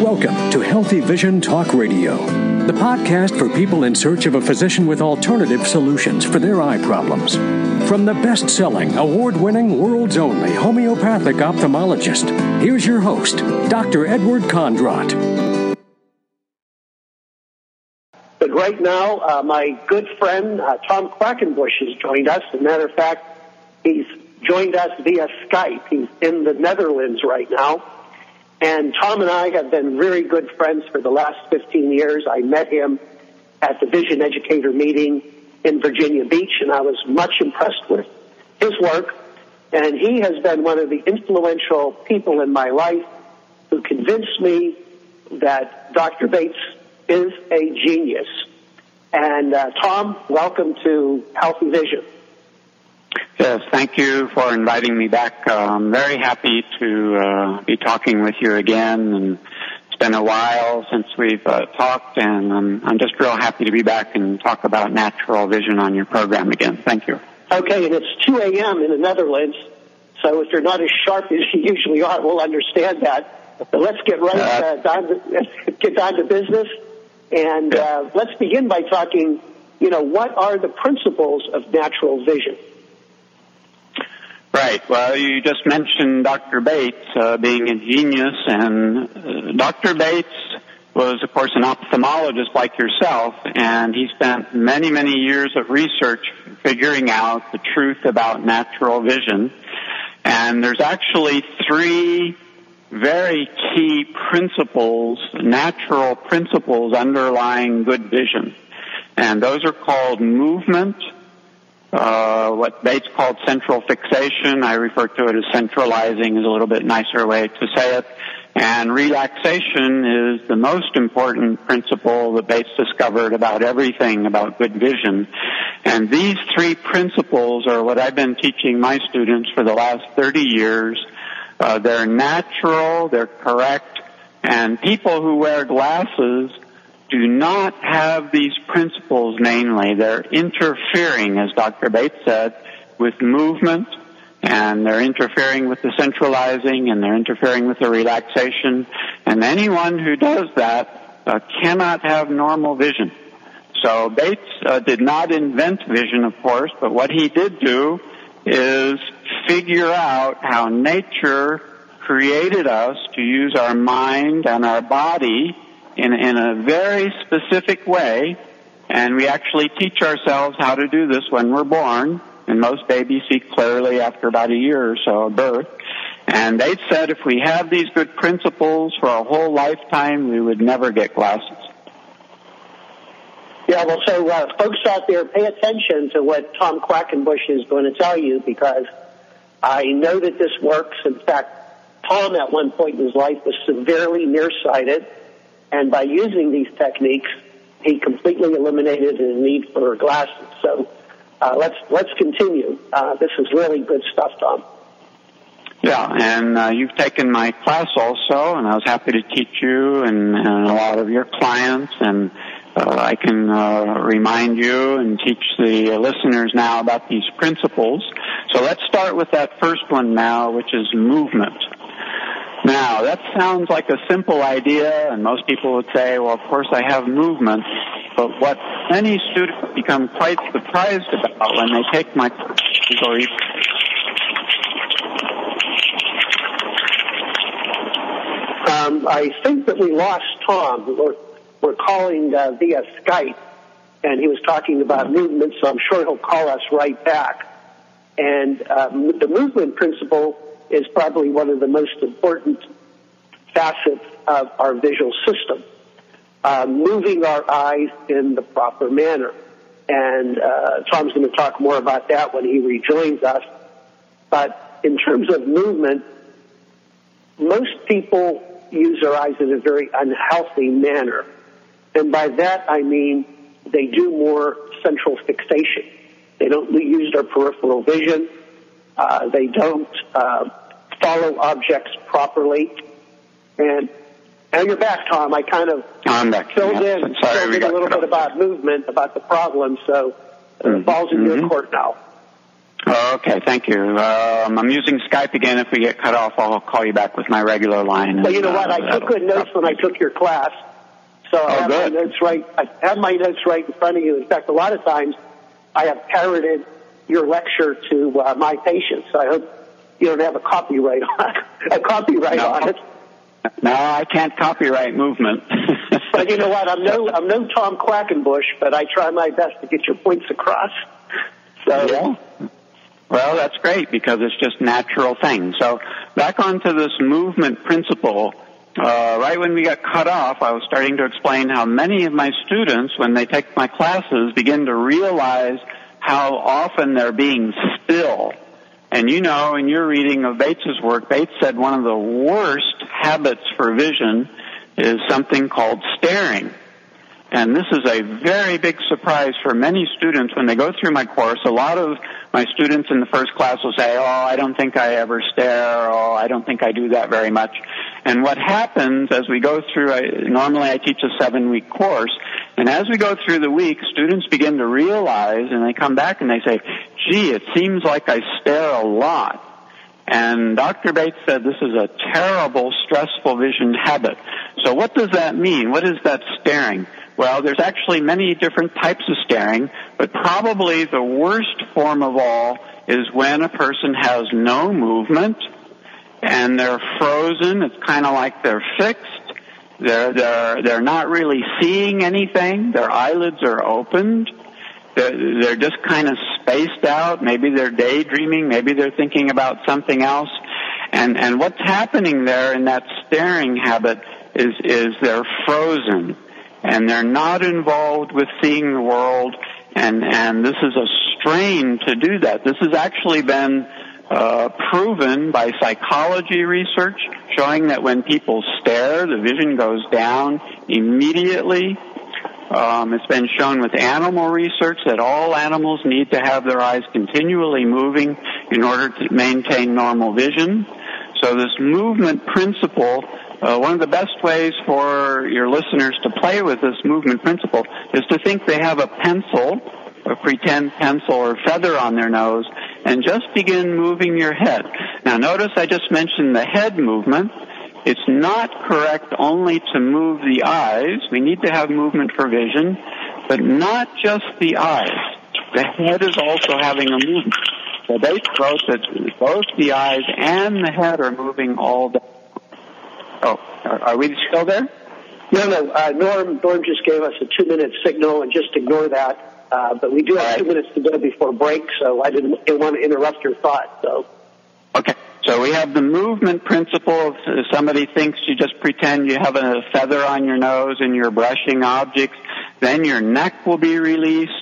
Welcome to Healthy Vision Talk Radio, the podcast for people in search of a physician with alternative solutions for their eye problems. From the best selling, award winning, world's only homeopathic ophthalmologist, here's your host, Dr. Edward Kondrot. But right now, uh, my good friend uh, Tom Quackenbush has joined us. As a matter of fact, he's joined us via Skype. He's in the Netherlands right now. And Tom and I have been very good friends for the last 15 years. I met him at the Vision Educator meeting in Virginia Beach, and I was much impressed with his work. And he has been one of the influential people in my life who convinced me that Dr. Bates is a genius. And uh, Tom, welcome to Healthy Vision. Yes, thank you for inviting me back. Uh, I'm very happy to uh, be talking with you again. And it's been a while since we've uh, talked, and I'm, I'm just real happy to be back and talk about natural vision on your program again. Thank you. Okay, and it's 2 a.m. in the Netherlands, so if you're not as sharp as you usually are, we'll understand that. But let's get right uh, uh down to, get down to business, and uh, let's begin by talking. You know, what are the principles of natural vision? Right. Well, you just mentioned Dr. Bates uh, being a genius, and uh, Dr. Bates was, of course, an ophthalmologist like yourself, and he spent many, many years of research figuring out the truth about natural vision. And there's actually three very key principles, natural principles underlying good vision. And those are called movement, uh, what Bates called central fixation. I refer to it as centralizing is a little bit nicer way to say it. And relaxation is the most important principle that Bates discovered about everything about good vision. And these three principles are what I've been teaching my students for the last 30 years. Uh, they're natural, they're correct, and people who wear glasses do not have these principles, namely, they're interfering, as Dr. Bates said, with movement, and they're interfering with the centralizing, and they're interfering with the relaxation, and anyone who does that uh, cannot have normal vision. So Bates uh, did not invent vision, of course, but what he did do is figure out how nature created us to use our mind and our body in, in a very specific way, and we actually teach ourselves how to do this when we're born, and most babies see clearly after about a year or so of birth. And they said if we have these good principles for a whole lifetime, we would never get glasses. Yeah, well, so uh, folks out there, pay attention to what Tom Quackenbush is going to tell you because I know that this works. In fact, Tom at one point in his life was severely nearsighted and by using these techniques, he completely eliminated his need for glasses. So uh, let's let's continue. Uh, this is really good stuff, Tom. Yeah, and uh, you've taken my class also, and I was happy to teach you and, and a lot of your clients, and uh, I can uh, remind you and teach the listeners now about these principles. So let's start with that first one now, which is movement. Now, that sounds like a simple idea, and most people would say, well, of course I have movement, but what many students become quite surprised about when they take my or um, I think that we lost Tom. We're, we're calling uh, via Skype, and he was talking about movement, so I'm sure he'll call us right back. And um, the movement principle is probably one of the most important facets of our visual system. Uh, moving our eyes in the proper manner. And uh, Tom's going to talk more about that when he rejoins us. But in terms of movement, most people use their eyes in a very unhealthy manner. And by that I mean they do more central fixation. They don't use their peripheral vision. Uh, they don't uh, follow objects properly. And now you're back, Tom. I kind of I'm back. filled yeah. in, Sorry, filled in a little bit about movement, about the problem. So uh, mm-hmm. ball's in mm-hmm. your court now. Okay, thank you. Um, I'm using Skype again. If we get cut off, I'll call you back with my regular line. Well, you know what? I took good notes when I took your class, so I Oh, have good. my notes right. I have my notes right in front of you. In fact, a lot of times I have parroted your lecture to uh, my patients. So I hope you don't have a copyright on a copyright No. on it. No, I can't copyright movement. But you know what? I'm no I'm no Tom Quackenbush, but I try my best to get your points across. So Yeah. Well, that's great because it's just natural things. So back onto this movement principle. Uh, right when we got cut off, I was starting to explain how many of my students, when they take my classes, begin to realize how often they're being still. And you know, in your reading of Bates's work, Bates said one of the worst habits for vision is something called staring. And this is a very big surprise for many students when they go through my course. A lot of my students in the first class will say, oh, I don't think I ever stare, oh, I don't think I do that very much. And what happens as we go through, I, normally I teach a seven week course, and as we go through the week, students begin to realize, and they come back and they say, gee, it seems like I stare a lot. And Dr. Bates said this is a terrible, stressful vision habit. So what does that mean? What is that staring? Well, there's actually many different types of staring, but probably the worst form of all is when a person has no movement and they're frozen. It's kind of like they're fixed. They're, they're, they're not really seeing anything. Their eyelids are opened. They're, they're just kind of spaced out. Maybe they're daydreaming. Maybe they're thinking about something else. And, and what's happening there in that staring habit is, is they're frozen and they're not involved with seeing the world. And, and this is a strain to do that. This has actually been uh, proven by psychology research showing that when people stare, the vision goes down immediately. Um, it's been shown with animal research that all animals need to have their eyes continually moving in order to maintain normal vision. So this movement principle, uh, one of the best ways for your listeners to play with this movement principle is to think they have a pencil, a pretend pencil or feather on their nose, and just begin moving your head. Now notice I just mentioned the head movement. It's not correct only to move the eyes. We need to have movement for vision, but not just the eyes. The head is also having a movement. So they wrote that both the eyes and the head are moving all day. Oh, are, we still there? no, no. Uh, Norm Norm just gave us a two minute signal, and just ignore that. Uh, but we do have right. two minutes to go before break, so I didn't, didn't want to interrupt your thought. So Okay. So we have the movement principle. If somebody thinks you just pretend you have a feather on your nose and you're brushing objects, then your neck will be released.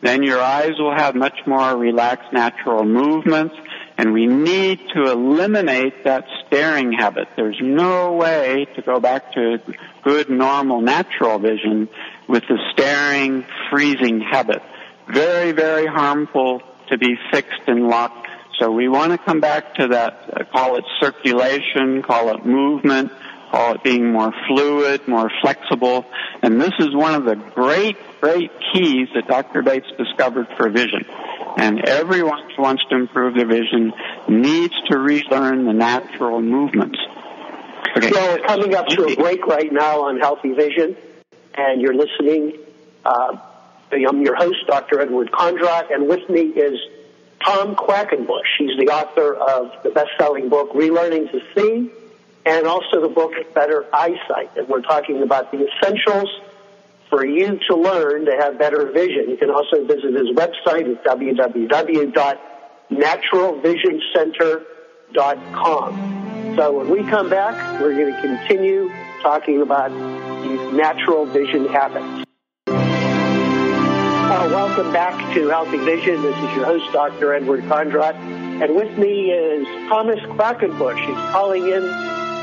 Then your eyes will have much more relaxed natural movements. And we need to eliminate that staring habit. There's no way to go back to good, normal, natural vision with the staring, freezing habit. Very, very harmful to be fixed and locked so we want to come back to that, uh, call it circulation, call it movement, call it being more fluid, more flexible. And this is one of the great, great keys that Dr. Bates discovered for vision. And everyone who wants to improve their vision needs to relearn the natural movements. Okay. Well, we're coming up to a break right now on Healthy Vision, and you're listening. Uh, I'm your host, Dr. Edward Kondrot, and with me is Tom Quackenbush. He's the author of the best-selling book, Relearning to See, and also the book, Better Eyesight. And we're talking about the essentials for you to learn to have better vision. You can also visit his website at www.naturalvisioncenter.com. So when we come back, we're going to continue talking about these natural vision habits. Uh, welcome back to Healthy Vision. This is your host, Dr. Edward Kondrot. And with me is Thomas Quackenbush. He's calling in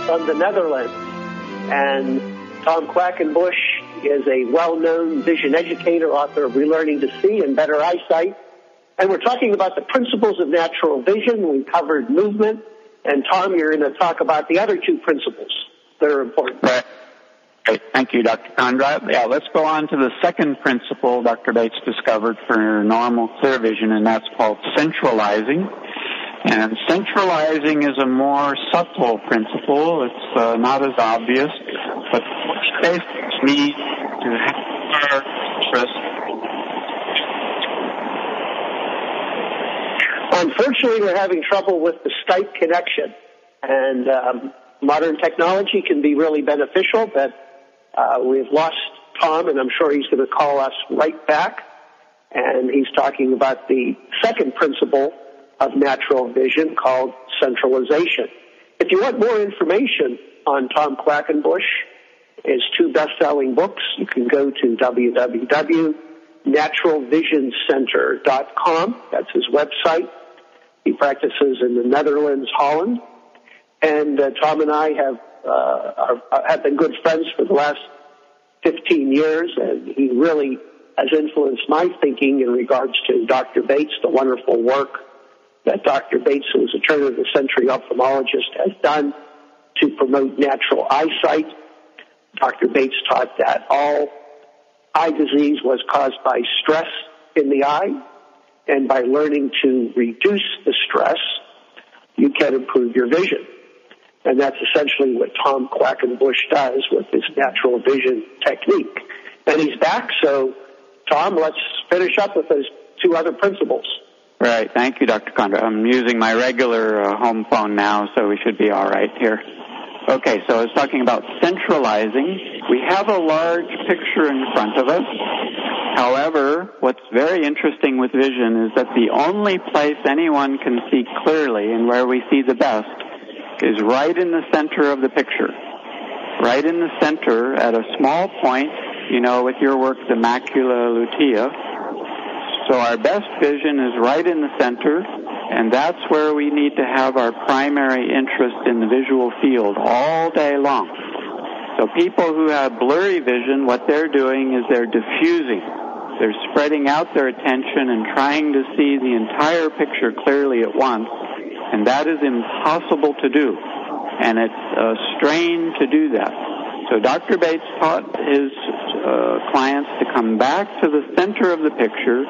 from the Netherlands. And Tom Quackenbush is a well-known vision educator, author of Relearning to See and Better Eyesight. And we're talking about the principles of natural vision. We covered movement. And Tom, you're going to talk about the other two principles that are important. Right. Thank you, Dr. Conrad. Yeah, let's go on to the second principle Dr. Bates discovered for normal clear vision, and that's called centralizing. And centralizing is a more subtle principle. It's uh, not as obvious, but basically means to have interest. Unfortunately, we're having trouble with the Skype connection, and um, modern technology can be really beneficial, but uh, we've lost Tom, and I'm sure he's going to call us right back. And he's talking about the second principle of natural vision called centralization. If you want more information on Tom Quackenbush, his two best-selling books, you can go to www.naturalvisioncenter.com. That's his website. He practices in the Netherlands, Holland. And uh, Tom and I have uh, are, have been good friends for the last 15 years, and he really has influenced my thinking in regards to Dr. Bates, the wonderful work that Dr. Bates, who is a turn of the century ophthalmologist, has done to promote natural eyesight. Dr. Bates taught that all eye disease was caused by stress in the eye, and by learning to reduce the stress, you can improve your vision. And that's essentially what Tom Quackenbush does with his natural vision technique. And he's back, so Tom, let's finish up with those two other principles. Right. Thank you, Dr. Conrad. I'm using my regular uh, home phone now, so we should be all right here. Okay, so I was talking about centralizing. We have a large picture in front of us. However, what's very interesting with vision is that the only place anyone can see clearly and where we see the best is right in the center of the picture. Right in the center at a small point, you know, with your work, the macula lutea, so our best vision is right in the center, and that's where we need to have our primary interest in the visual field all day long. So people who have blurry vision, what they're doing is they're diffusing. They're spreading out their attention and trying to see the entire picture clearly at once, and that is impossible to do. And it's a strain to do that. So Dr. Bates taught his uh, clients to come back to the center of the picture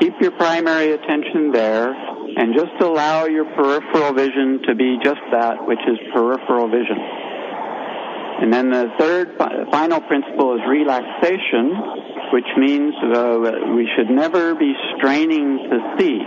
keep your primary attention there and just allow your peripheral vision to be just that, which is peripheral vision. And then the third final principle is relaxation, which means uh, we should never be straining to see.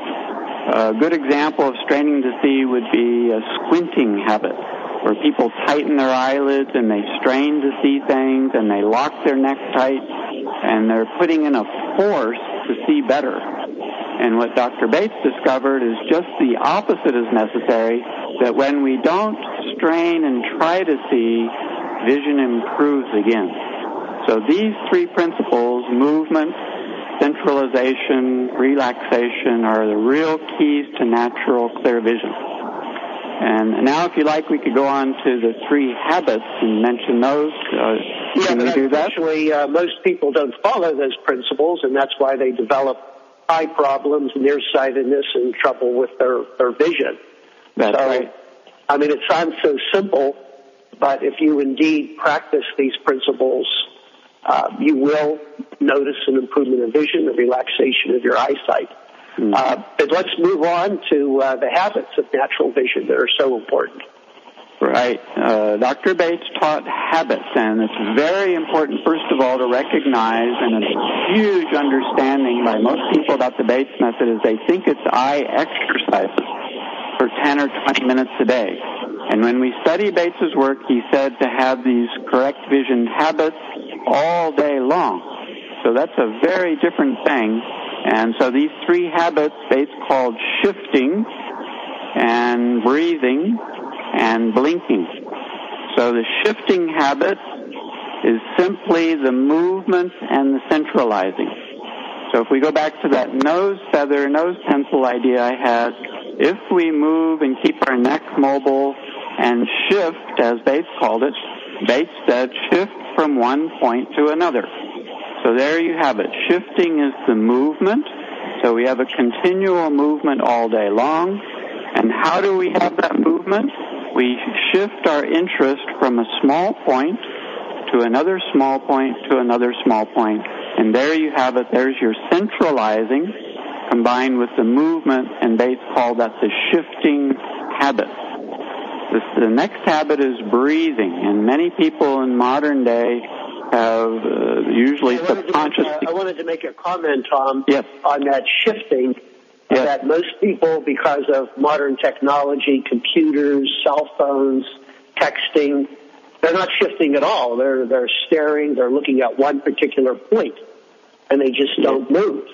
A good example of straining to see would be a squinting habit, where people tighten their eyelids and they strain to see things and they lock their neck tight and they're putting in a force to see better. And what Dr. Bates discovered is just the opposite is necessary, that when we don't strain and try to see, vision improves again. So these three principles, movement, centralization, relaxation, are the real keys to natural clear vision. And now, if you like, we could go on to the three habits and mention those. Uh, yeah, can we do that? Actually, uh, most people don't follow those principles, and that's why they develop eye problems, nearsightedness, and trouble with their, their vision. That's so, right. I mean, it sounds so simple, but if you indeed practice these principles, uh, you will notice an improvement of vision, a relaxation of your eyesight. Mm-hmm. Uh, but let's move on to uh, the habits of natural vision that are so important. Right. Uh, Dr. Bates taught habits, and it's very important, first of all, to recognize, and a huge understanding by most people about the Bates method is they think it's eye exercises for 10 or 20 minutes a day. And when we study Bates's work, he said to have these correct vision habits all day long. So that's a very different thing. And so these three habits Bates called shifting and breathing and blinking. So the shifting habit is simply the movement and the centralizing. So if we go back to that nose feather, nose pencil idea I had, if we move and keep our neck mobile and shift, as Bates called it, Bates said shift from one point to another. So there you have it. Shifting is the movement. So we have a continual movement all day long. And how do we have that movement? We shift our interest from a small point to another small point to another small point. and there you have it. There's your centralizing combined with the movement, and Bates called that the shifting habit. This, the next habit is breathing, and many people in modern day have uh, usually I subconsciously. Wanted a, I wanted to make a comment, Tom, yes. on that shifting. Yes. That most people, because of modern technology, computers, cell phones, texting, they're not shifting at all. They're they're staring. They're looking at one particular point, and they just don't move.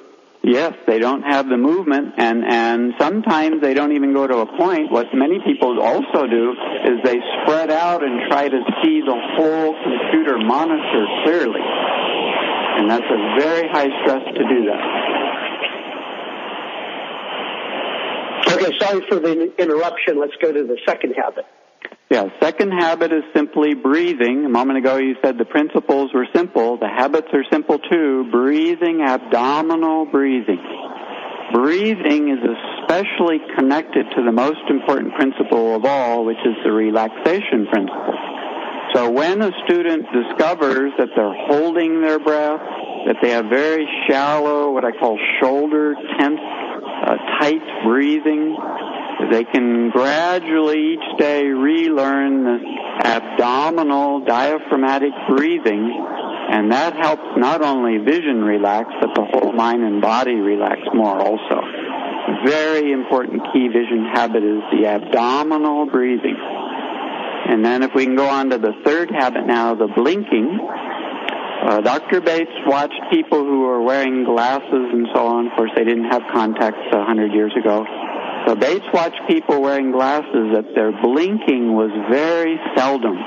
Yes, they don't have the movement, and and sometimes they don't even go to a point. What many people also do is they spread out and try to see the whole computer monitor clearly, and that's a very high stress to do that. Okay, sorry for the interruption. Let's go to the second habit. Yeah, second habit is simply breathing. A moment ago you said the principles were simple. The habits are simple too. Breathing, abdominal breathing. Breathing is especially connected to the most important principle of all, which is the relaxation principle. So when a student discovers that they're holding their breath, that they have very shallow, what I call shoulder tense, uh, tight breathing, they can gradually each day relearn the abdominal diaphragmatic breathing, and that helps not only vision relax, but the whole mind and body relax more also. Very important key vision habit is the abdominal breathing. And then if we can go on to the third habit now, the blinking. Uh, Dr. Bates watched people who were wearing glasses and so on. Of course, they didn't have contacts a hundred years ago. So Bates watched people wearing glasses that their blinking was very seldom.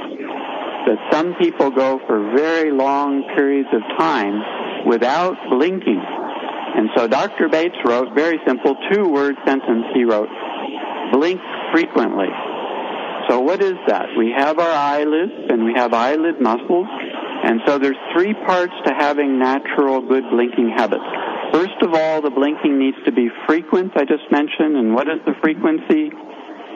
That some people go for very long periods of time without blinking. And so Dr. Bates wrote, very simple, two word sentence he wrote, blink frequently. So what is that? We have our eyelids and we have eyelid muscles. And so there's three parts to having natural good blinking habits. First of all, the blinking needs to be frequent, I just mentioned. And what is the frequency?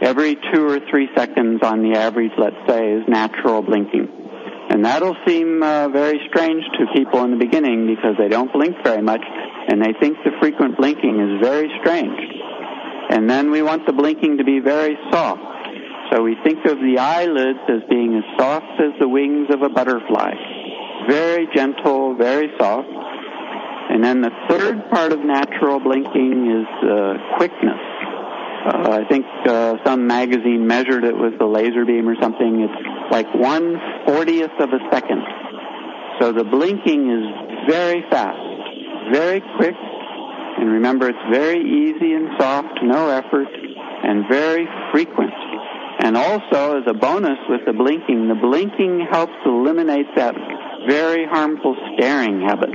Every two or three seconds on the average, let's say, is natural blinking. And that'll seem uh, very strange to people in the beginning because they don't blink very much and they think the frequent blinking is very strange. And then we want the blinking to be very soft. So we think of the eyelids as being as soft as the wings of a butterfly. Very gentle, very soft. And then the third part of natural blinking is uh, quickness. Uh, I think uh, some magazine measured it with the laser beam or something. It's like one fortieth of a second. So the blinking is very fast, very quick, and remember it's very easy and soft, no effort, and very frequent. And also, as a bonus with the blinking, the blinking helps eliminate that very harmful staring habit.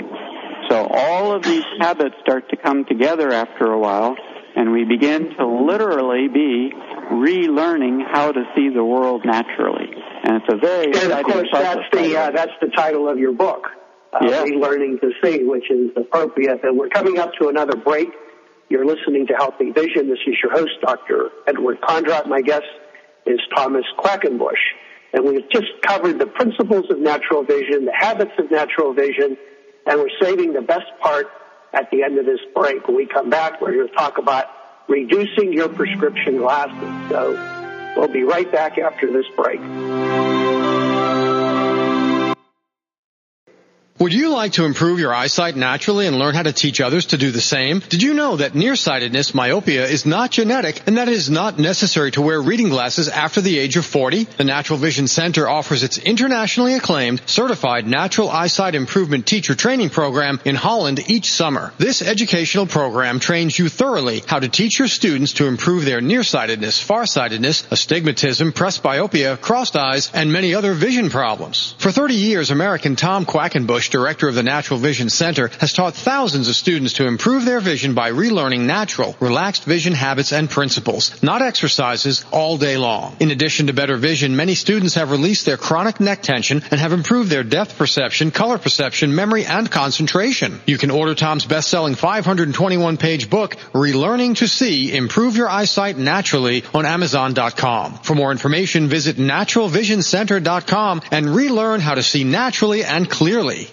So all of these habits start to come together after a while, and we begin to literally be relearning how to see the world naturally. And it's a very and of course that's the uh, that's the title of your book, uh, Yeah. Relearning to See, which is appropriate. And we're coming up to another break. You're listening to Healthy Vision. This is your host, Dr. Edward Kondrot. My guest is Thomas Quackenbush. And we've just covered the principles of natural vision, the habits of natural vision, and we're saving the best part at the end of this break. When we come back, we're going to talk about reducing your prescription glasses. So we'll be right back after this break. Would you like to improve your eyesight naturally and learn how to teach others to do the same? Did you know that nearsightedness, myopia, is not genetic and that it is not necessary to wear reading glasses after the age of 40? The Natural Vision Center offers its internationally acclaimed certified natural eyesight improvement teacher training program in Holland each summer. This educational program trains you thoroughly how to teach your students to improve their nearsightedness, farsightedness, astigmatism, presbyopia, crossed eyes, and many other vision problems. For 30 years, American Tom Quackenbush Quackenbush, director of the Natural Vision Center, has taught thousands of students to improve their vision by relearning natural, relaxed vision habits and principles, not exercises, all day long. In addition to better vision, many students have released their chronic neck tension and have improved their depth perception, color perception, memory, and concentration. You can order Tom's best-selling 521-page book, Relearning to See, Improve Your Eyesight Naturally on Amazon.com. For more information, visit naturalvisioncenter.com and relearn how to see naturally and clearly.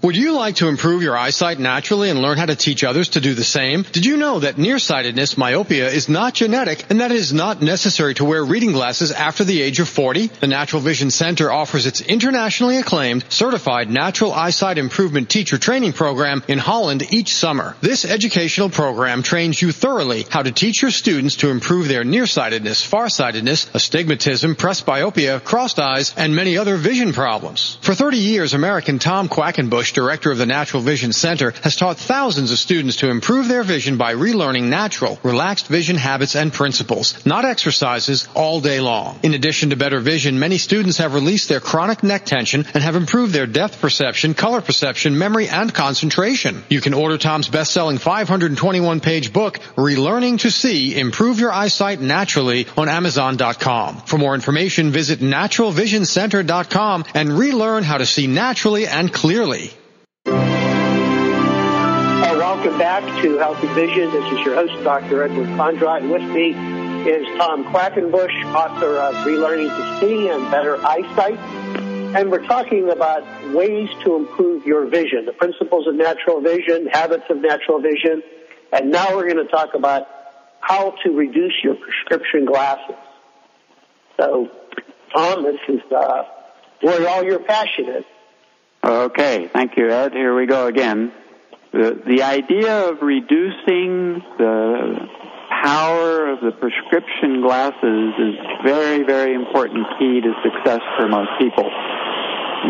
Would you like to improve your eyesight naturally and learn how to teach others to do the same? Did you know that nearsightedness, myopia, is not genetic and that it is not necessary to wear reading glasses after the age of 40? The Natural Vision Center offers its internationally acclaimed certified natural eyesight improvement teacher training program in Holland each summer. This educational program trains you thoroughly how to teach your students to improve their nearsightedness, farsightedness, astigmatism, presbyopia, crossed eyes, and many other vision problems. For 30 years, American Tom Quackenbush director of the Natural Vision Center, has taught thousands of students to improve their vision by relearning natural, relaxed vision habits and principles, not exercises, all day long. In addition to better vision, many students have released their chronic neck tension and have improved their depth perception, color perception, memory, and concentration. You can order Tom's best-selling 521-page book, Relearning to See, Improve Your Eyesight Naturally on Amazon.com. For more information, visit naturalvisioncenter.com and relearn how to see naturally and clearly. Back to Healthy Vision. This is your host, Dr. Edward Kondrot. With me is Tom Quackenbush, author of Relearning to See and Better Eyesight. And we're talking about ways to improve your vision, the principles of natural vision, habits of natural vision. And now we're going to talk about how to reduce your prescription glasses. So, Tom, this is uh, where all your passion is. Okay, thank you, Ed. Here we go again. The, the idea of reducing the power of the prescription glasses is very, very important key to success for most people.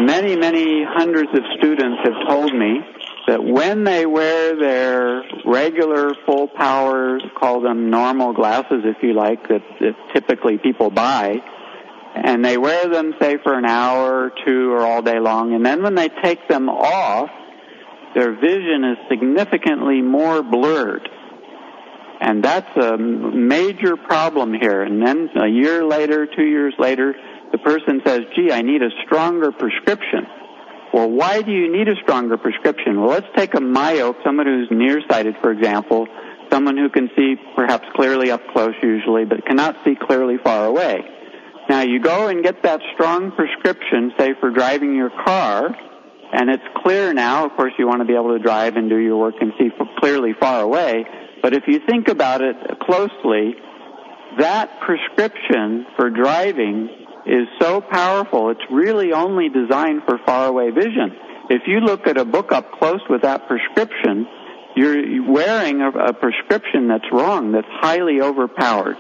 Many, many hundreds of students have told me that when they wear their regular full power, call them normal glasses if you like, that, that typically people buy, and they wear them, say, for an hour or two or all day long, and then when they take them off, their vision is significantly more blurred. And that's a major problem here. And then a year later, two years later, the person says, gee, I need a stronger prescription. Well, why do you need a stronger prescription? Well, let's take a myope, someone who's nearsighted, for example, someone who can see perhaps clearly up close usually, but cannot see clearly far away. Now you go and get that strong prescription, say for driving your car, and it's clear now. Of course, you want to be able to drive and do your work and see clearly far away. But if you think about it closely, that prescription for driving is so powerful, it's really only designed for far away vision. If you look at a book up close with that prescription, you're wearing a, a prescription that's wrong, that's highly overpowered.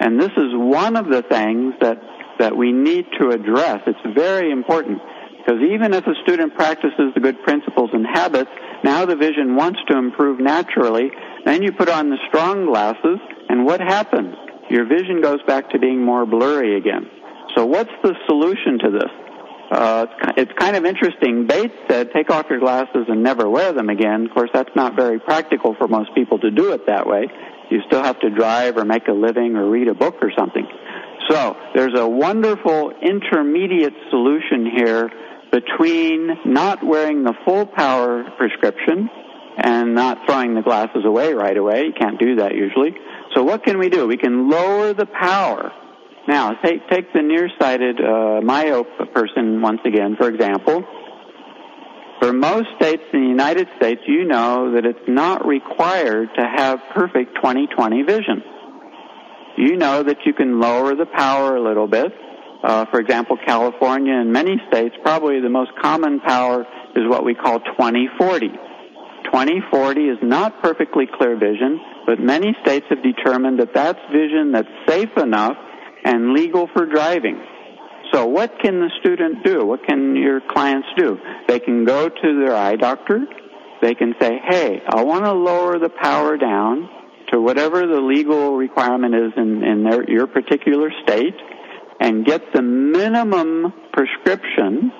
And this is one of the things that, that we need to address. It's very important because even if a student practices the good principles and habits, now the vision wants to improve naturally, then you put on the strong glasses, and what happens? Your vision goes back to being more blurry again. So what's the solution to this? Uh, it's kind of interesting. Bates said, take off your glasses and never wear them again. Of course, that's not very practical for most people to do it that way. You still have to drive or make a living or read a book or something. So there's a wonderful intermediate solution here between not wearing the full power prescription and not throwing the glasses away right away. You can't do that usually. So what can we do? We can lower the power. Now, take, take the nearsighted uh, myope person once again, for example. For most states in the United States, you know that it's not required to have perfect 20/20 vision. You know that you can lower the power a little bit. Uh, for example, California and many states, probably the most common power is what we call 20/40. 20/40 is not perfectly clear vision, but many states have determined that that's vision that's safe enough and legal for driving. So what can the student do? What can your clients do? They can go to their eye doctor. They can say, hey, I want to lower the power down to whatever the legal requirement is in, in their, your particular state and get the minimum prescription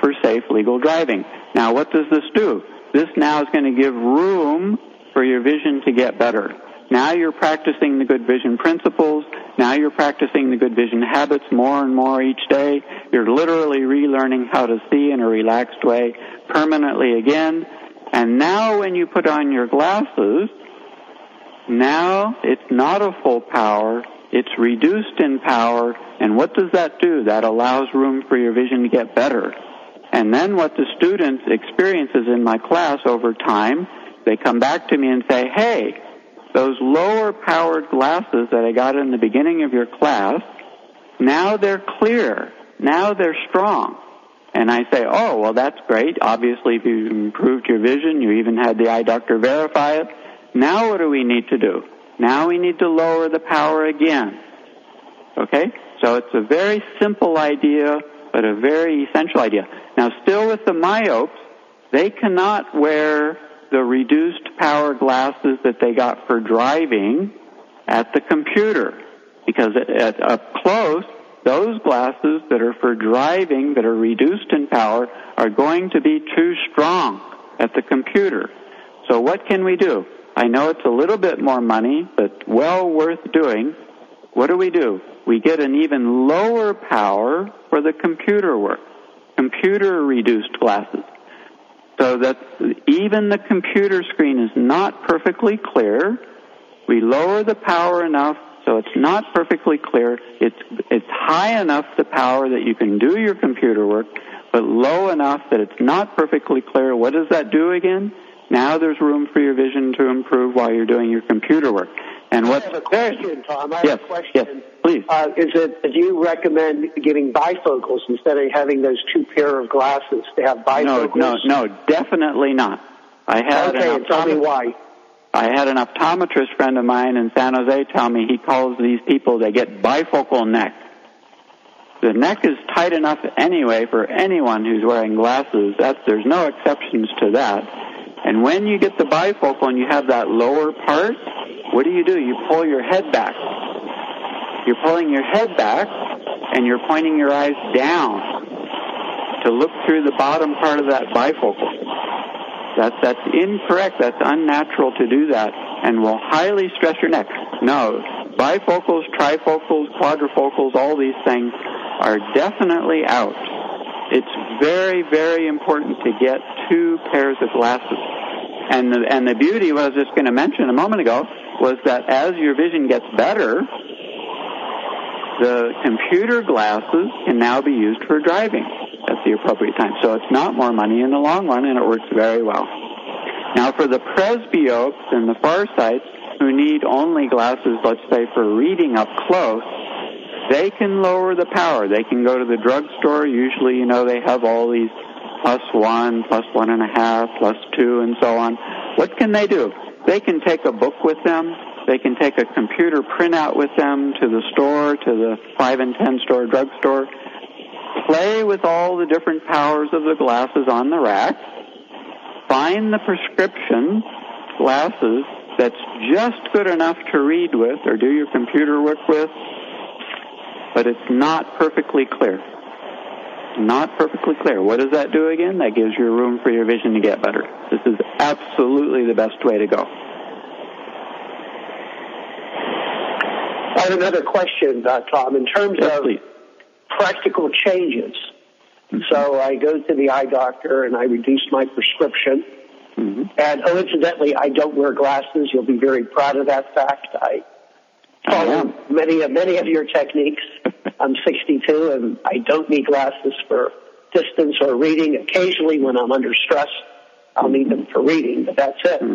for safe legal driving. Now what does this do? This now is going to give room for your vision to get better. Now you're practicing the good vision principles. Now you're practicing the good vision habits more and more each day. You're literally relearning how to see in a relaxed way permanently again. And now when you put on your glasses, now it's not a full power, it's reduced in power, and what does that do? That allows room for your vision to get better. And then what the student experiences in my class over time, they come back to me and say, hey, those lower powered glasses that I got in the beginning of your class, now they're clear. Now they're strong. And I say, oh, well, that's great. Obviously, if you improved your vision, you even had the eye doctor verify it. Now what do we need to do? Now we need to lower the power again. Okay? So it's a very simple idea, but a very essential idea. Now still with the myopes, they cannot wear the reduced power glasses that they got for driving at the computer. Because at, up close, those glasses that are for driving that are reduced in power are going to be too strong at the computer. So what can we do? I know it's a little bit more money, but well worth doing. What do we do? We get an even lower power for the computer work. Computer reduced glasses. So that even the computer screen is not perfectly clear. We lower the power enough so it's not perfectly clear. It's, it's high enough the power that you can do your computer work, but low enough that it's not perfectly clear. What does that do again? Now there's room for your vision to improve while you're doing your computer work. And what's I have a question, Tom. I have a question. Yes, please. Uh, is it, do you recommend giving bifocals instead of having those two pair of glasses to have bifocals? No, no, no, definitely not. I had okay, an tell me why. I had an optometrist friend of mine in San Jose tell me he calls these people, they get bifocal neck. The neck is tight enough anyway for anyone who's wearing glasses. That's, there's no exceptions to that. And when you get the bifocal and you have that lower part, what do you do? You pull your head back. You're pulling your head back and you're pointing your eyes down to look through the bottom part of that bifocal. That's, that's incorrect. That's unnatural to do that and will highly stress your neck. No, bifocals, trifocals, quadrifocals, all these things are definitely out. It's very, very important to get two pairs of glasses. And the, and the beauty, what I was just going to mention a moment ago, was that as your vision gets better, the computer glasses can now be used for driving at the appropriate time. So it's not more money in the long run, and it works very well. Now, for the presbyopes and the farsights who need only glasses, let's say for reading up close, they can lower the power. They can go to the drugstore. Usually, you know, they have all these plus one, plus one and a half, plus two, and so on. What can they do? They can take a book with them. They can take a computer printout with them to the store, to the 5 and 10 store drugstore, play with all the different powers of the glasses on the rack, find the prescription glasses that's just good enough to read with or do your computer work with, but it's not perfectly clear. Not perfectly clear. What does that do again? That gives you room for your vision to get better. This is absolutely the best way to go. I have another question, uh, Tom. In terms yes, of please practical changes. Mm-hmm. So I go to the eye doctor and I reduce my prescription. Mm-hmm. And oh, incidentally, I don't wear glasses. You'll be very proud of that fact. I follow many of many of your techniques. I'm 62 and I don't need glasses for distance or reading. Occasionally, when I'm under stress, I'll need them for reading, but that's it. Mm-hmm.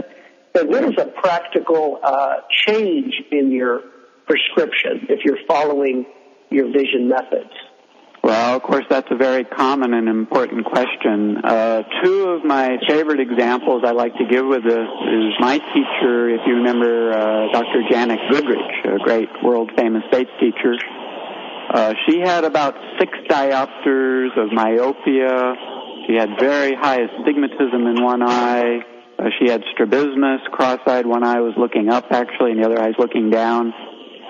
But what is a practical uh, change in your prescription if you're following your vision methods? Well, of course, that's a very common and important question. Uh, two of my favorite examples I like to give with this is my teacher, if you remember, uh, Dr. Janet Goodrich, a great world famous Bates teacher. Uh, she had about six diopters of myopia. She had very high astigmatism in one eye. Uh, she had strabismus, cross-eyed. One eye was looking up actually, and the other eye was looking down.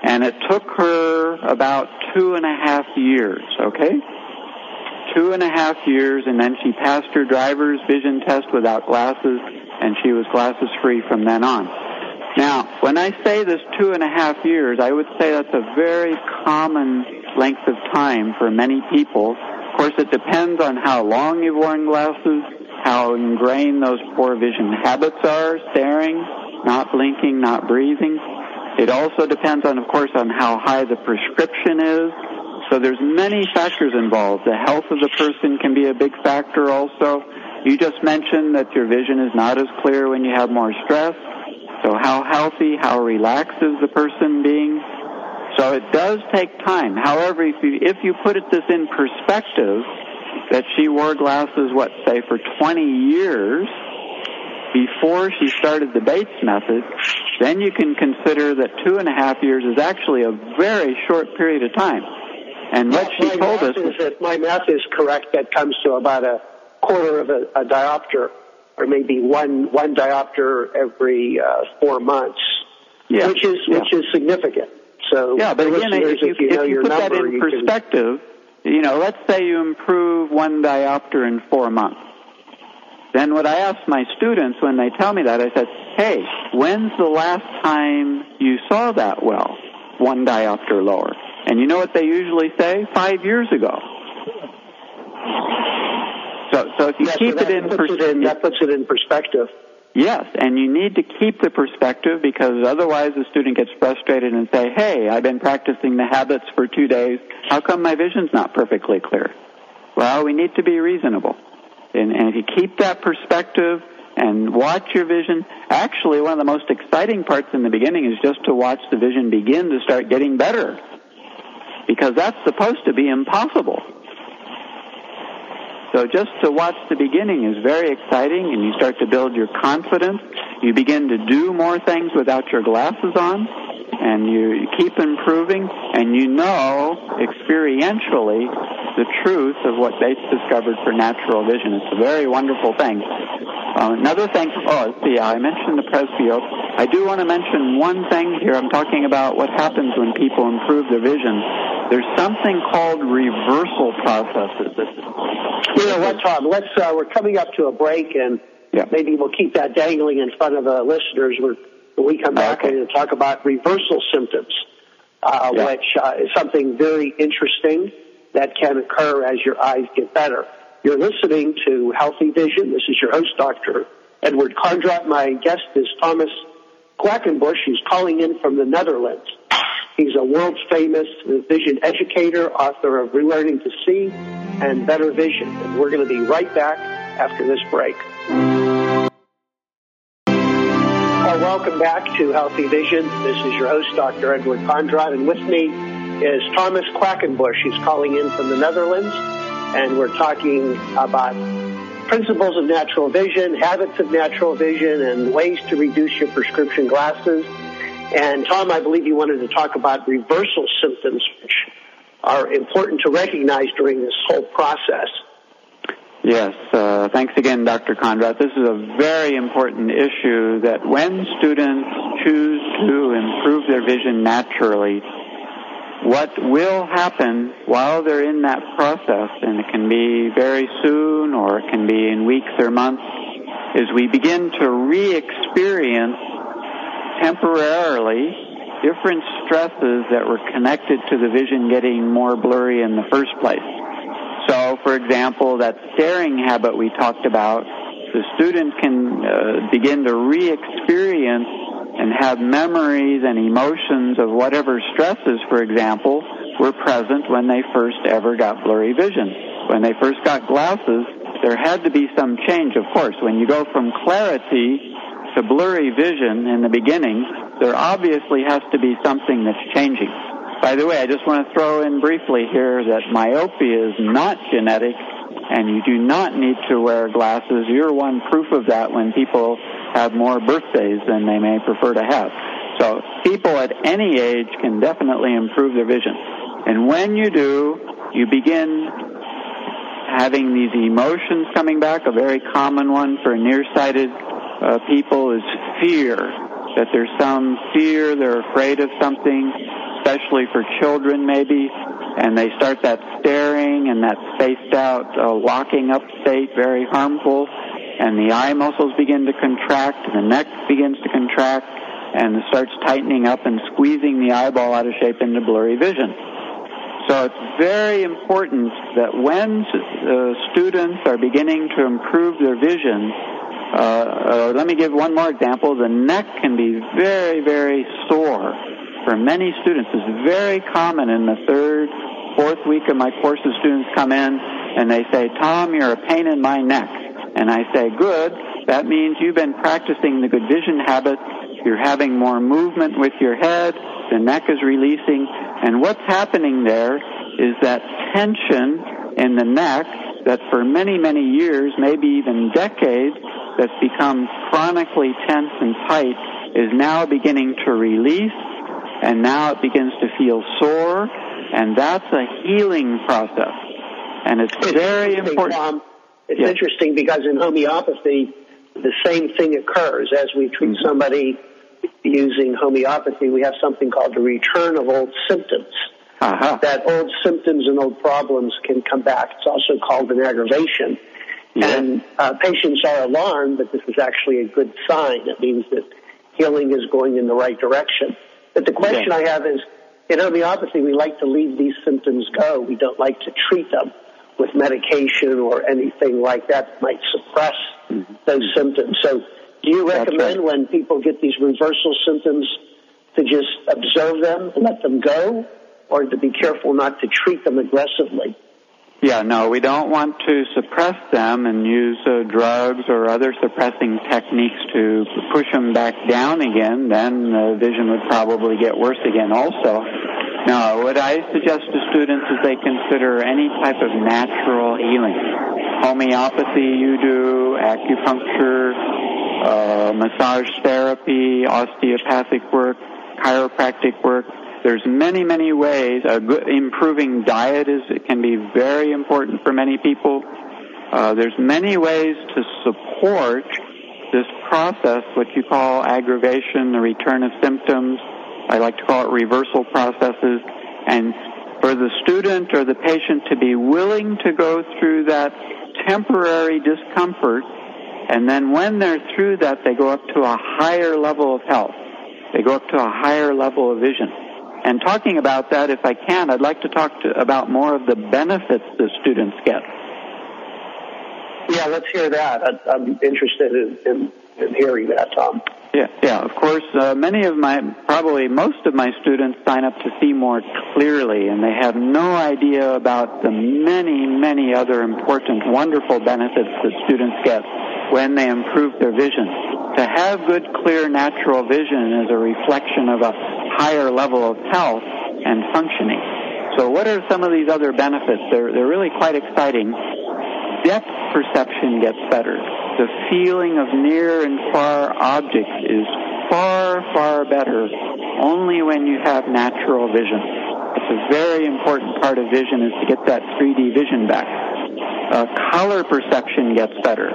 And it took her about two and a half years, okay, two and a half years, and then she passed her driver's vision test without glasses, and she was glasses free from then on. Now, when I say this two and a half years, I would say that's a very common length of time for many people. Of course, it depends on how long you've worn glasses, how ingrained those poor vision habits are, staring, not blinking, not breathing. It also depends on, of course, on how high the prescription is. So there's many factors involved. The health of the person can be a big factor also. You just mentioned that your vision is not as clear when you have more stress. So how healthy, how relaxed is the person being? So it does take time. However, if you, if you put it this in perspective, that she wore glasses, what, say, for 20 years before she started the Bates method, then you can consider that two and a half years is actually a very short period of time. And what she told us is that my math is correct. That comes to about a quarter of a, a diopter, or maybe one one diopter every uh, four months, yeah, which is yeah. which is significant. So yeah, but again, if you, if you, if you put number, that in you perspective, you know, let's say you improve one diopter in four months. Then what I ask my students when they tell me that, I said, hey, when's the last time you saw that well? One diopter lower. And you know what they usually say? Five years ago. So, so if you Yeah, keep that it in puts it in, perspective, that puts it in perspective. Yes, and you need to keep the perspective because otherwise the student gets frustrated and say, hey, I've been practicing the habits for two days. How come my vision's not perfectly clear? Well, we need to be reasonable. And, and if you keep that perspective and watch your vision, actually one of the most exciting parts in the beginning is just to watch the vision begin to start getting better. Because that's supposed to be impossible. So just to watch the beginning is very exciting and you start to build your confidence. You begin to do more things without your glasses on and you keep improving and you know experientially the truth of what Bates discovered for natural vision. It's a very wonderful thing. Uh, another thing, oh, see, I mentioned the presbyope. I do want to mention one thing here. I'm talking about what happens when people improve their vision. There's something called reversal processes. You know what, Tom? Let's. Uh, we're coming up to a break, and Yeah. maybe we'll keep that dangling in front of the listeners. We're, when we come back, Okay. we're going to talk about reversal symptoms, uh, Yeah. which uh, is something very interesting that can occur as your eyes get better. You're listening to Healthy Vision. This is your host, Dr. Edward Kondrot. My guest is Thomas Quackenbush. He's calling in from the Netherlands. He's a world famous vision educator, author of Relearning to See and Better Vision. And we're going to be right back after this break. Welcome back to Healthy Vision. This is your host, Dr. Edward Kondrot, and with me is Thomas Quackenbush. He's calling in from the Netherlands, and we're talking about principles of natural vision, habits of natural vision, and ways to reduce your prescription glasses. And Tom, I believe you wanted to talk about reversal symptoms, which are important to recognize during this whole process. Yes, uh, thanks again, Dr. Kondrot. This is a very important issue that when students choose to improve their vision naturally, what will happen while they're in that process, and it can be very soon or it can be in weeks or months, is we begin to re-experience temporarily different stresses that were connected to the vision getting more blurry in the first place. So, for example, that staring habit we talked about, the student can uh, begin to re-experience and have memories and emotions of whatever stresses, for example, were present when they first ever got blurry vision. When they first got glasses, there had to be some change, of course. When you go from clarity to blurry vision in the beginning, there obviously has to be something that's changing. By the way, I just want to throw in briefly here that myopia is not genetic and you do not need to wear glasses. You're one proof of that when people have more birthdays than they may prefer to have. So people at any age can definitely improve their vision. And when you do, you begin having these emotions coming back. A very common one for nearsighted uh, people is fear. That there's some fear, they're afraid of something, especially for children maybe. and they start that staring and that spaced out uh, locking up state, very harmful, and the eye muscles begin to contract, the neck begins to contract, and it starts tightening up and squeezing the eyeball out of shape into blurry vision. So it's very important that when uh, students are beginning to improve their vision, uh, uh, let me give one more example. The neck can be very, very sore for many students. It's very common in the third, fourth week of my courses. Students come in and they say, Tom, you're a pain in my neck. And I say, good. That means you've been practicing the good vision habit. You're having more movement with your head. The neck is releasing. And what's happening there is that tension in the neck that for many, many years, maybe even decades, that's become chronically tense and tight is now beginning to release and now it begins to feel sore and that's a healing process. And it's, it's very important. It's yes. interesting because in homeopathy, the same thing occurs. As we treat mm-hmm. somebody using homeopathy, we have something called the return of old symptoms. Uh-huh. That old symptoms and old problems can come back. It's also called an aggravation. Yeah. And uh, patients are alarmed, but this is actually a good sign. It means that healing is going in the right direction. But the question yeah. I have is, in homeopathy, we like to leave these symptoms go. We don't like to treat them with medication or anything like that that might suppress mm-hmm. those symptoms. So do you recommend right. when people get these reversal symptoms to just observe them, let them go, or to be careful not to treat them aggressively? Yeah, no, we don't want to suppress them and use uh, drugs or other suppressing techniques to push them back down again. Then the vision would probably get worse again also. No, what I suggest to students is they consider any type of natural healing. Homeopathy you do, acupuncture, uh, massage therapy, osteopathic work, chiropractic work. There's many, many ways. Good, improving diet is can be very important for many people. Uh, there's many ways to support this process, what you call aggravation, the return of symptoms. I like to call it reversal processes. And for the student or the patient to be willing to go through that temporary discomfort and then when they're through that, they go up to a higher level of health. They go up to a higher level of vision. And talking about that, if I can, I'd like to talk to, about more of the benefits the students get. Yeah, let's hear that. I, am interested in, in, in, hearing that, Tom. Yeah, yeah. Of course, uh, many of my, probably most of my students sign up to see more clearly, and they have no idea about the many, many other important, wonderful benefits that students get when they improve their vision. To have good, clear, natural vision is a reflection of a higher level of health and functioning. So what are some of these other benefits? They're, they're really quite exciting. Depth perception gets better. The feeling of near and far objects is far, far better only when you have natural vision. It's a very important part of vision is to get that 3D vision back. Uh, color perception gets better.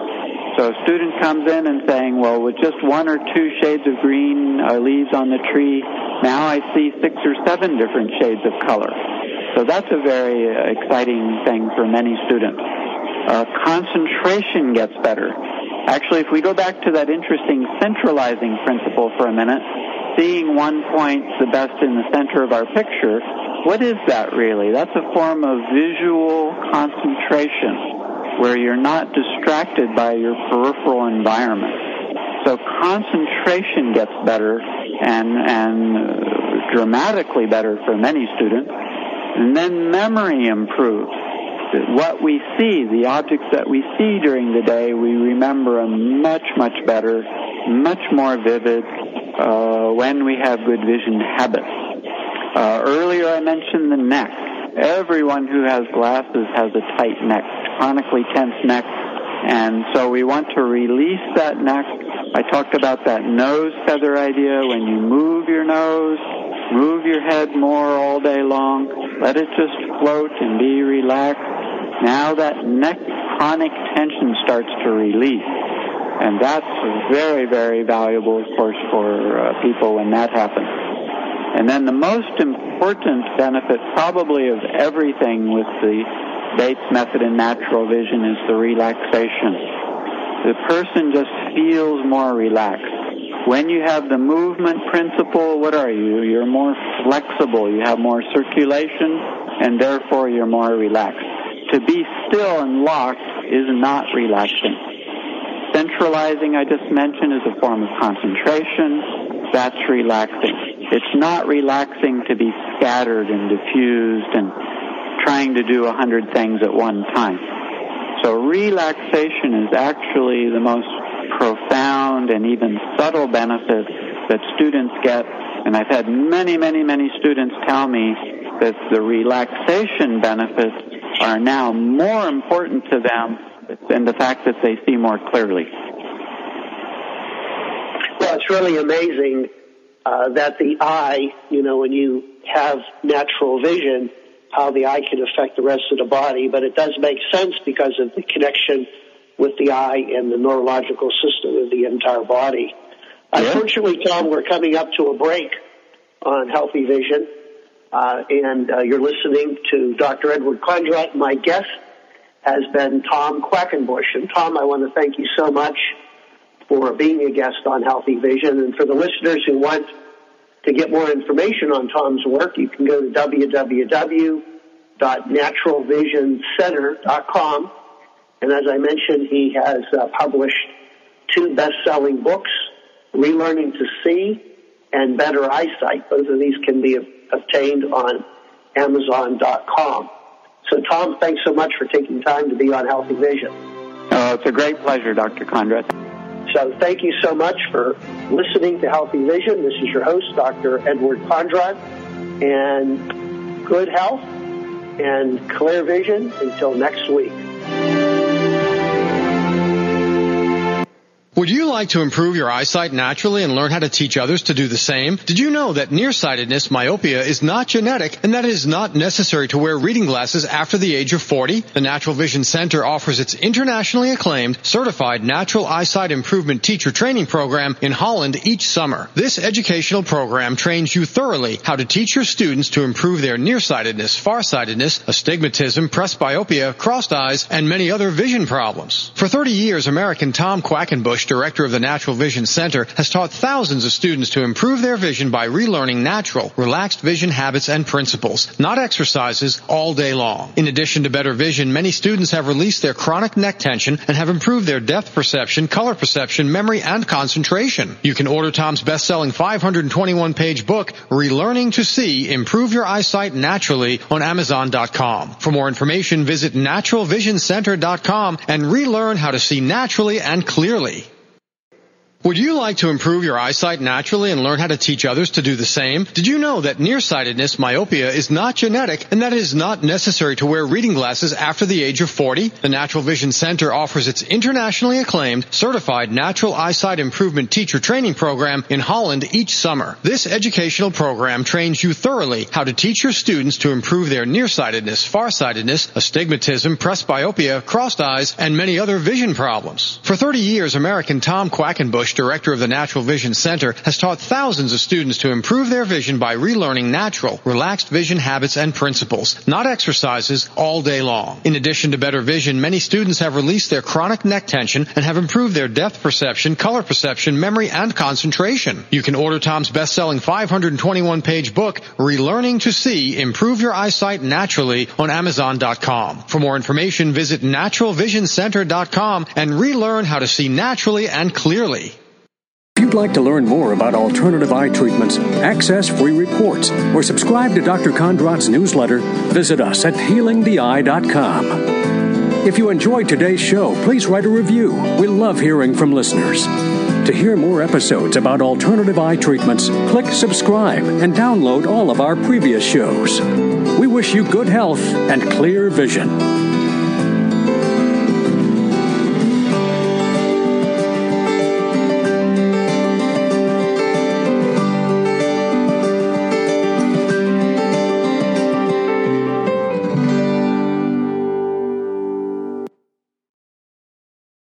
So a student comes in and saying, well, with just one or two shades of green uh, leaves on the tree, now I see six or seven different shades of color. So that's a very uh, exciting thing for many students. Uh, concentration gets better. Actually, if we go back to that interesting centralizing principle for a minute, seeing one point the best in the center of our picture, what is that really? That's a form of visual concentration where you're not distracted by your peripheral environment. So concentration gets better and, and dramatically better for many students. And then memory improves. What we see, the objects that we see during the day, we remember them much, much better, much more vivid uh, when we have good vision habits. Uh, earlier I mentioned the neck. Everyone who has glasses has a tight neck chronically tense neck. And so we want to release that neck. I talked about that nose feather idea. When you move your nose, move your head more all day long, let it just float and be relaxed. Now that neck chronic tension starts to release. And that's very, very valuable, of course, for uh, people when that happens. And then the most important benefit probably of everything with the Bates method in natural vision is the relaxation. The person just feels more relaxed. When you have the movement principle, what are you? You're more flexible. You have more circulation, and therefore you're more relaxed. To be still and locked is not relaxing. Centralizing, I just mentioned, is a form of concentration. That's relaxing. It's not relaxing to be scattered and diffused and trying to do a hundred things at one time. So relaxation is actually the most profound and even subtle benefit that students get. And I've had many, many, many students tell me that the relaxation benefits are now more important to them than the fact that they see more clearly. Well, it's really amazing uh, that the eye, you know, when you have natural vision, how the eye can affect the rest of the body, but it does make sense because of the connection with the eye and the neurological system of the entire body. Yeah. Unfortunately, Tom, we're coming up to a break on healthy vision, uh, and uh, you're listening to Dr. Edward Kondrot. My guest has been Tom Quackenbush. And Tom, I want to thank you so much for being a guest on Healthy Vision. And for the listeners who want to get more information on Tom's work, you can go to www.naturalvisioncenter.com. And as I mentioned, he has uh, published two best-selling books, Relearning to See and Better Eyesight. Both of these can be obtained on Amazon.com. So, Tom, thanks so much for taking time to be on Healthy Vision. Oh, it's a great pleasure, Dr. Kondrot. So thank you so much for listening to Healthy Vision. This is your host, Dr. Edward Kondrot, and good health and clear vision until next week. Would you like to improve your eyesight naturally and learn how to teach others to do the same? Did you know that nearsightedness, myopia, is not genetic and that it is not necessary to wear reading glasses after the age of 40? The Natural Vision Center offers its internationally acclaimed certified natural eyesight improvement teacher training program in Holland each summer. This educational program trains you thoroughly how to teach your students to improve their nearsightedness, farsightedness, astigmatism, presbyopia, crossed eyes, and many other vision problems. For 30 years, American Tom Quackenbush director of the Natural Vision Center, has taught thousands of students to improve their vision by relearning natural, relaxed vision habits and principles, not exercises, all day long. In addition to better vision, many students have released their chronic neck tension and have improved their depth perception, color perception, memory, and concentration. You can order Tom's best-selling 521-page book, Relearning to See, Improve Your Eyesight Naturally on Amazon.com. For more information, visit naturalvisioncenter.com and relearn how to see naturally and clearly. Would you like to improve your eyesight naturally and learn how to teach others to do the same? Did you know that nearsightedness, myopia, is not genetic and that it is not necessary to wear reading glasses after the age of 40? The Natural Vision Center offers its internationally acclaimed certified natural eyesight improvement teacher training program in Holland each summer. This educational program trains you thoroughly how to teach your students to improve their nearsightedness, farsightedness, astigmatism, presbyopia, crossed eyes, and many other vision problems. For 30 years, American Tom Quackenbush director of the Natural Vision Center, has taught thousands of students to improve their vision by relearning natural, relaxed vision habits and principles, not exercises, all day long. In addition to better vision, many students have released their chronic neck tension and have improved their depth perception, color perception, memory, and concentration. You can order Tom's best-selling 521-page book, Relearning to See, Improve Your Eyesight Naturally on Amazon.com. For more information, visit naturalvisioncenter.com and relearn how to see naturally and clearly. If you'd like to learn more about alternative eye treatments, access free reports, or subscribe to Dr. Kondrot's newsletter, visit us at healingtheeye.com. If you enjoyed today's show, please write a review. We love hearing from listeners. To hear more episodes about alternative eye treatments, click subscribe and download all of our previous shows. We wish you good health and clear vision.